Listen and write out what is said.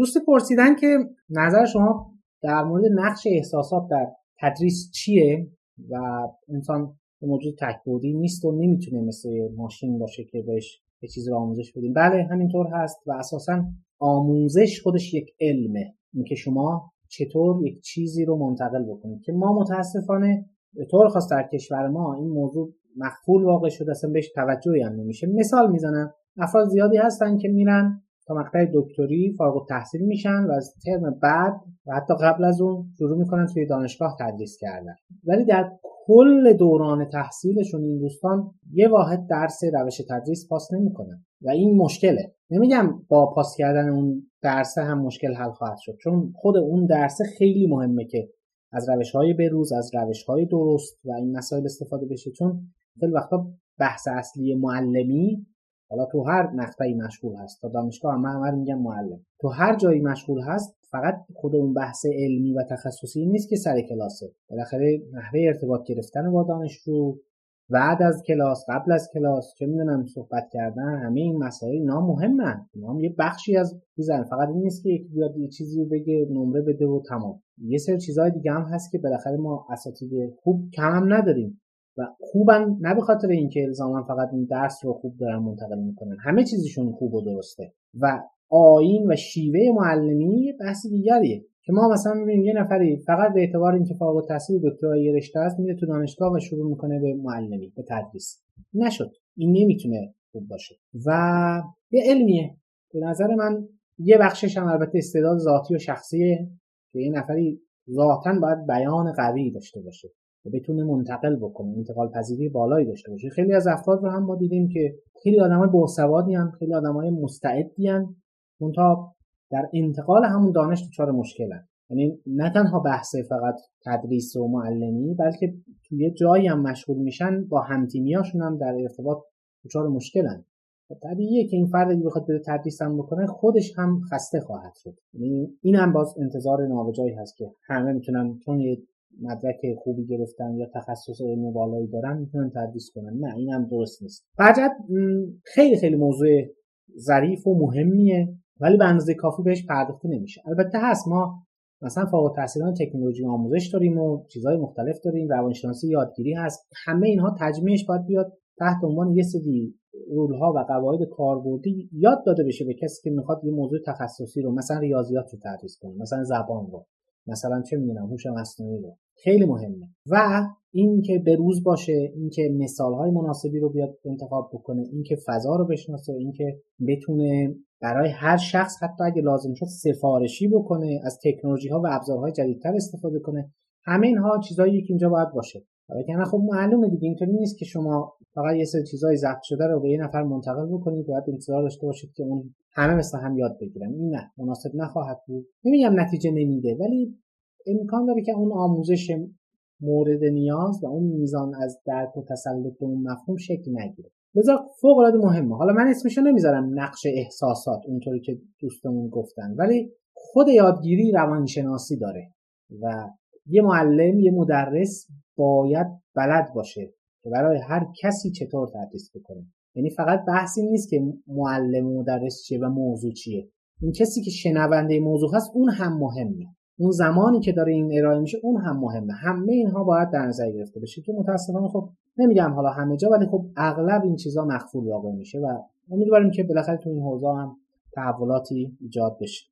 دوست پرسیدن که نظر شما در مورد نقش احساسات در تدریس چیه و انسان موجود تکبودی نیست و نمی‌تونه مثل ماشین باشه که بهش یه چیزی رو آموزش بدیم. بله همینطور هست و اساسا آموزش خودش یک علمه. اینکه شما چطور یک چیزی رو منتقل بکنید. که ما متاسفانه به طور خاص در کشور ما این موضوع مخفول واقع شده اصلا بهش توجهی هم نمیشه. مثال می‌زنم افراد زیادی هستن که میرن مقطع دکتری فارغ تحصیل میشن و از ترم بعد و حتی قبل از اون شروع می‌کنن توی دانشگاه تدریس کردن. ولی در کل دوران تحصیلشون این دوستان یه واحد درس روش تدریس پاس نمی‌کنن و این مشکله. نمیگم با پاس کردن اون درس هم مشکل حل خواهد شد چون خود اون درس خیلی مهمه که از روش های بروز از روش های درست و این مسائل استفاده بشه چون خیلی وقتا بحث اصلی معلمی حالا تو هر مقطعی مشغول هست. تا دانشگاه هم همه میگم معلم. تو هر جایی مشغول هست فقط خود اون بحث علمی و تخصصی نیست که سر کلاسه. بالاخره نحوه ارتباط گرفتن با دانشجو بعد از کلاس قبل از کلاس چه می‌دونم صحبت کردن همه این مسائل نام مهمن نام یه بخشی از چیزن فقط این نیست که یکی بیاد یه چیزی رو بگه نمره بده و تمام. یه سری چیزهای دیگه هم هست که بالاخره ما اساتید خوب کم هم نداریم. و خوبن نه به خاطر اینکه الزاما فقط این درس رو خوب دارن منتقل می‌کنن. همه چیزشون خوب و درسته. و آین و شیوه معلمی بحث دیگریه. که ما مثلا می‌بینیم یه نفری فقط به اعتبار اینکه فارغ التحصیل دکترای رشته است میره تو دانشگاه و شروع می‌کنه به معلمی به تدریس. نشد. این نمی‌تونه خوب باشه. و یه علمیه. به نظر من یه بخشش هم البته استعداد ذاتی و شخصیه که یه نفری ذاتا باید بیان قوی داشته باشه. و بتونه منتقل بکنه انتقال پذیری بالایی داشته باشه. خیلی از افراد رو هم ما دیدیم که خیلی آدمای باسوادی هم خیلی آدمای مستعدی هم در انتقال همون دانش دچار مشکلن یعنی نه تنها بحث فقط تدریس و معلمی بلکه توی جایی هم مشغول میشن با همتیمیاشون هم در ارتباط دچار مشکلن طبیعیه که این فرد اگه بخواد بره تدریس هم بکنه خودش هم خسته خواهد شد. یعنی این هم باز انتظار نابجایی هست که همه می‌تونن چون یه مدرک خوبی گرفتن یا تخصص علم بالایی دارن می‌تونن تدریس کنن. نه این هم درست نیست. بجد خیلی خیلی موضوع ظریف و مهمیه ولی به اندازه کافی بهش پرداخته نمیشه. البته هست ما مثلا فوق التحصیلان تکنولوژی آموزش داریم و چیزهای مختلف داریم روانشناسی یادگیری هست. همه اینها تجمیعش باید بیاد تحت عنوان یه سری رول ها و قواعد کاربردی یاد داده بشه به کسی که می‌خواد یه موضوع تخصصی رو مثلا ریاضیات رو تدریس کنه مثلا زبان رو. مثلا چه می‌دونم هوش مصنوعی رو. خیلی مهمه. و اینکه به روز باشه اینکه مثال های مناسبی رو بیاد انتخاب بکنه اینکه فضا رو بشناسه اینکه بتونه برای هر شخص حتی اگه لازم شد سفارشی بکنه از تکنولوژی ها و ابزارهای جدیدتر استفاده کنه. همه اینها چیزایی که اینجا باید باشه. وگرنه خب معلومه دیگه اینطوری نیست که شما فقط یه سری چیزای ضبط شده رو به یه نفر منتقل بکنید بعد انتظار داشته باشید که اون همه مثل هم یاد بگیرن. این نه مناسب نخواهد بود. نمیگم نتیجه نمیده ولی امکان داره که اون آموزش مورد نیاز و اون میزان از درک و تسلط به اون مفهوم شکل نگیره. لذا فوق العاده مهمه. حالا من اسمشو نمی‌ذارم نقش احساسات اونطوری که دوستمون گفتن ولی خود یادگیری روانشناسی داره و یه معلم یه مدرس باید بلد باشه که برای هر کسی چطور تدریس بکنه. یعنی فقط بحثی نیست که معلم و مدرس چیه و موضوع چیه. این کسی که شنونده موضوع هست اون هم مهمه. اون زمانی که داره این ارائه میشه اون هم مهمه. همه اینها باید در نظر گرفته بشه که متاسفانه خب نمیگم حالا همه جا ولی خب اغلب این چیزا مخفول واقع میشه و امیدواریم که بالاخره تو این حوزه هم تحولاتی ایجاد بشه.